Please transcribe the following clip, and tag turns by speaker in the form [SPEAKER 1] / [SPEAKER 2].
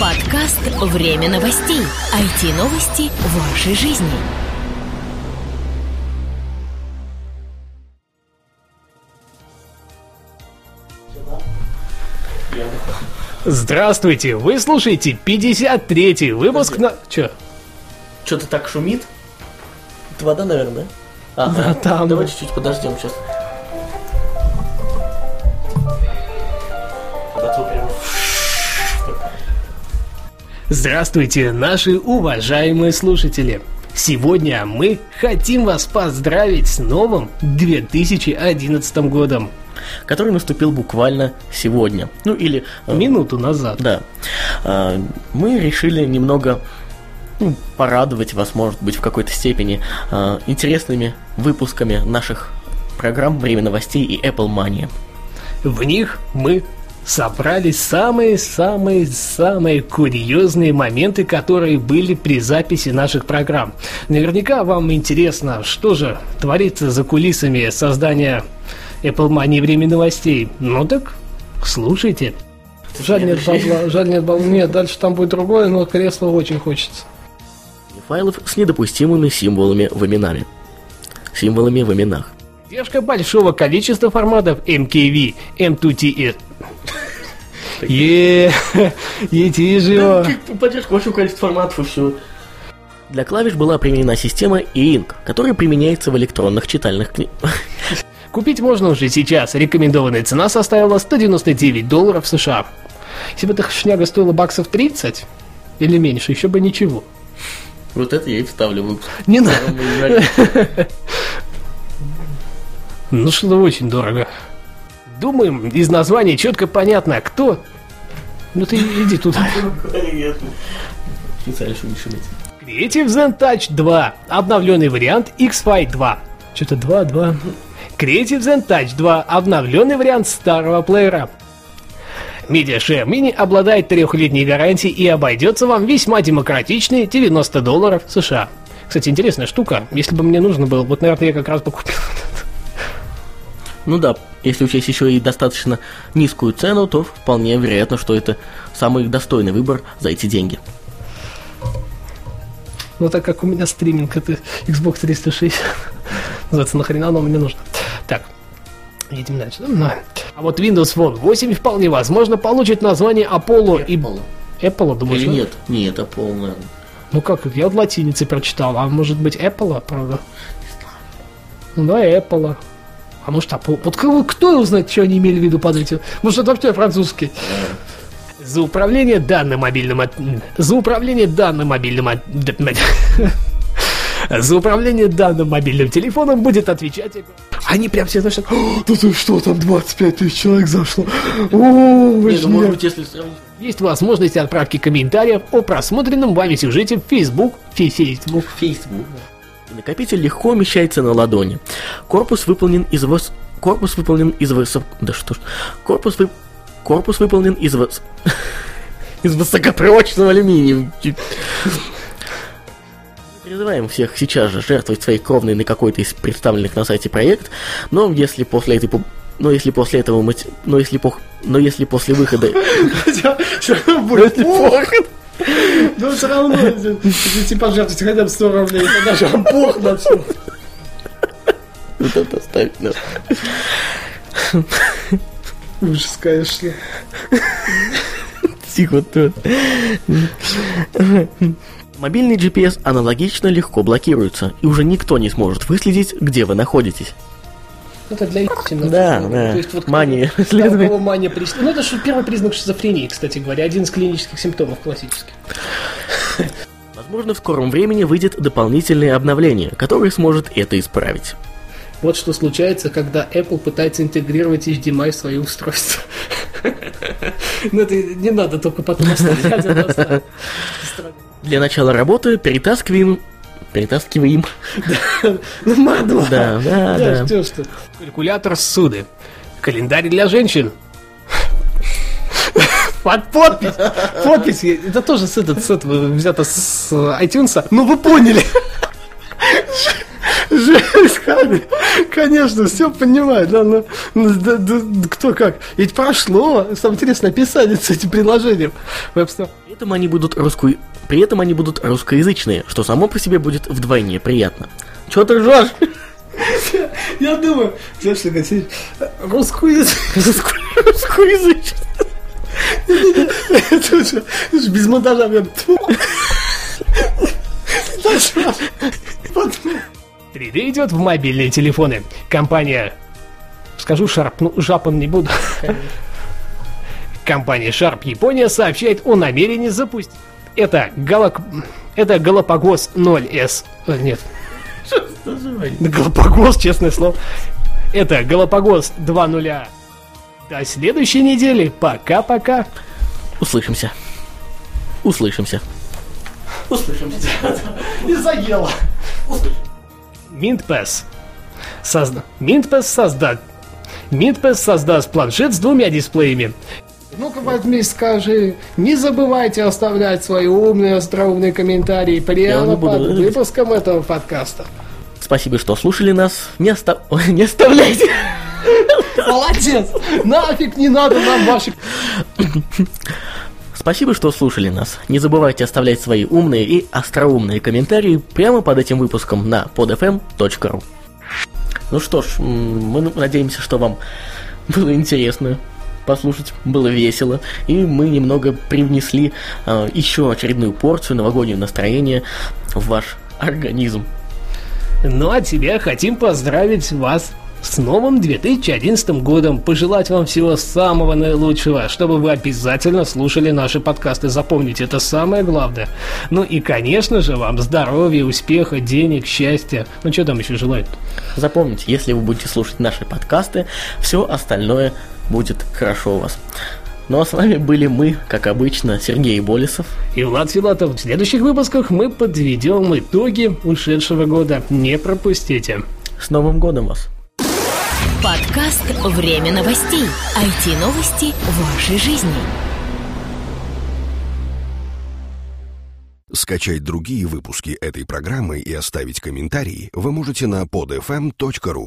[SPEAKER 1] Подкаст «Время новостей». IT-новости вашей жизни.
[SPEAKER 2] Здравствуйте, вы слушаете 53-й выпуск на... Чё?
[SPEAKER 3] Что-то так шумит? Это вода, наверное, да? Ага.
[SPEAKER 2] Да, там.
[SPEAKER 3] Давай чуть-чуть подождем сейчас.
[SPEAKER 2] Здравствуйте, наши уважаемые слушатели! Сегодня мы хотим вас поздравить с новым 2011 годом.
[SPEAKER 3] Который наступил буквально сегодня. Ну или... э,
[SPEAKER 2] Минуту назад.
[SPEAKER 3] Да. А, Мы решили немного ну, порадовать вас, может быть, в какой-то степени а, интересными выпусками наших программ «Время новостей» и Apple Mania.
[SPEAKER 2] В них мы собрали самые-самые-самые курьезные моменты, которые были при записи наших программ. Наверняка вам интересно, что же творится за кулисами создания Apple Money Время новостей. Ну так, слушайте. Жаль нет бабла, жаль нет бабла. Нет, дальше там будет другое, но кресло очень хочется.
[SPEAKER 3] Файлов с недопустимыми символами в именами. Символами в именах.
[SPEAKER 2] Поддержка большого количества форматов MKV, M2TS. Еее, ети же.
[SPEAKER 3] Поддержка большого количества форматов и все. Для клавиш была применена система e-ink, которая применяется в электронных читальных книгах.
[SPEAKER 2] Купить можно уже сейчас. Рекомендованная цена составила 199 долларов США. Если бы эта шняга стоила баксов 30 или меньше, еще бы ничего.
[SPEAKER 3] Вот это я и вставлю выпуск.
[SPEAKER 2] Не надо. Ну что-то очень дорого. Думаем, из названия четко понятно, кто. Ну ты иди туда.
[SPEAKER 3] Специально, чтобы не шуметь.
[SPEAKER 2] Creative Zen Touch 2. Обновленный вариант X-Fi 2. Что-то 2, 2. Creative Zen Touch 2. Обновленный вариант старого плеера. MediaShare Mini обладает трехлетней гарантией и обойдется вам весьма демократичные 90 долларов США. Кстати, интересная штука. Если бы мне нужно было, вот, наверное, я как раз бы купил.
[SPEAKER 3] Ну да, если учесть еще и достаточно низкую цену, то вполне вероятно, что это самый достойный выбор за эти деньги.
[SPEAKER 2] Но так как у меня стриминг, это Xbox 360. Называется, нахрена оно мне нужно. Так, едем дальше. Ну, А вот Windows Phone 8 вполне возможно получит название Apollo и...
[SPEAKER 3] Apollo.
[SPEAKER 2] Apple, думаешь?
[SPEAKER 3] Или
[SPEAKER 2] да?
[SPEAKER 3] нет? Не, это полная.
[SPEAKER 2] Ну как, я в латинице прочитал, а может быть Apple, правда? Ну да, Apple. Может Apple? Вот кого- кто его знает, что они имели в виду под этим? Может это вообще французский? За управление данным мобильным... от- За управление данным мобильным... от- За управление данным мобильным телефоном будет отвечать... Они прям все, «О, да ты что, там 25 тысяч человек зашло. О,
[SPEAKER 3] Нет, ну, может быть, если сравнить...
[SPEAKER 2] есть возможность отправки комментариев о просмотренном вами сюжете в Facebook, фи- Facebook.
[SPEAKER 3] Facebook. Накопитель легко умещается на ладони. Корпус выполнен из вос... Корпус выполнен из высо... Да что ж... Корпус вы... Корпус выполнен из вос... из высокопрочного алюминия. Призываем всех сейчас же жертвовать своей кровной на какой-то из представленных на сайте проект, но если после этой пуб- но если после этого мы... Но если, пох... но если после выхода...
[SPEAKER 2] Все равно будет плохо. Но все равно, если типа жертвовать хотя бы 100 рублей, то даже бог на все.
[SPEAKER 3] Вот это оставить надо.
[SPEAKER 2] Ужас, конечно.
[SPEAKER 3] Тихо тут. Мобильный GPS аналогично легко блокируется, и уже никто не сможет выследить, где вы находитесь.
[SPEAKER 2] Это для истины.
[SPEAKER 3] Да, да.
[SPEAKER 2] То есть вот
[SPEAKER 3] Мания.
[SPEAKER 2] кто- да, у кого мания прис- Ну, это же первый признак шизофрении, кстати говоря. Один из клинических симптомов классических.
[SPEAKER 3] Возможно, в скором времени выйдет дополнительное обновление, которое сможет это исправить.
[SPEAKER 2] Вот что случается, когда Apple пытается интегрировать HDMI в свои устройства. Ну, это не надо только потом это оставить.
[SPEAKER 3] Для начала работы перетаскиваем... Перетаскиваем.
[SPEAKER 2] Ну.
[SPEAKER 3] Да, да, да.
[SPEAKER 2] что, что? Калькулятор ссуды. Календарь для женщин. Под подпись. Подпись. Это тоже с, этот, с этого взято с iTunes. Ну, вы поняли.
[SPEAKER 4] Жесть? Конечно, все понимаю, да, но ну, да, да, кто как. Ведь прошло, самое интересное, описание с этим приложением в App Store.
[SPEAKER 3] При этом они будут русско... При этом они будут русскоязычные, что само по себе будет вдвойне приятно.
[SPEAKER 4] Чего ты ржешь? Я думаю, что Василий, русскоязычный. Без монтажа. прям.
[SPEAKER 2] 3D идет в мобильные телефоны. Компания... Скажу Sharp, ну, жапом не буду. Компания Sharp Япония сообщает о намерении запустить... Это, Галак... Это Галапагос 0S. Э, Нет. Галапагос, честное слово. Это Галапагос 2.0. До следующей недели. Пока-пока.
[SPEAKER 3] Услышимся. Услышимся.
[SPEAKER 4] Не заело.
[SPEAKER 2] MintPass. Созда... MintPass создаст... MintPass создаст планшет с двумя дисплеями.
[SPEAKER 4] Ну-ка возьми, скажи, не забывайте оставлять свои умные, остроумные комментарии прямо
[SPEAKER 3] буду.
[SPEAKER 4] под выпуском этого подкаста.
[SPEAKER 3] Спасибо, что слушали нас. Не, оста... Ой, не оставляйте.
[SPEAKER 4] Молодец! Нафиг не надо нам ваших...
[SPEAKER 3] Спасибо, что слушали нас. Не забывайте оставлять свои умные и остроумные комментарии прямо под этим выпуском на podfm.ru. Ну что ж, мы надеемся, что вам было интересно послушать, было весело, и мы немного привнесли э, еще очередную порцию новогоднего настроения в ваш организм.
[SPEAKER 2] Ну а тебя хотим поздравить вас с новым 2011 годом, пожелать вам всего самого наилучшего, чтобы вы обязательно слушали наши подкасты, запомните, это самое главное. Ну и, конечно же, вам здоровья, успеха, денег, счастья. Ну что там еще желают?
[SPEAKER 3] Запомните, если вы будете слушать наши подкасты, все остальное будет хорошо у вас. Ну а с вами были мы, как обычно, Сергей Болесов.
[SPEAKER 2] И Влад Филатов. В следующих выпусках мы подведем итоги ушедшего года. Не пропустите.
[SPEAKER 3] С Новым годом вас!
[SPEAKER 1] Подкаст «Время новостей». IT-новости вашей жизни.
[SPEAKER 5] Скачать другие выпуски этой программы и оставить комментарии вы можете на podfm.ru.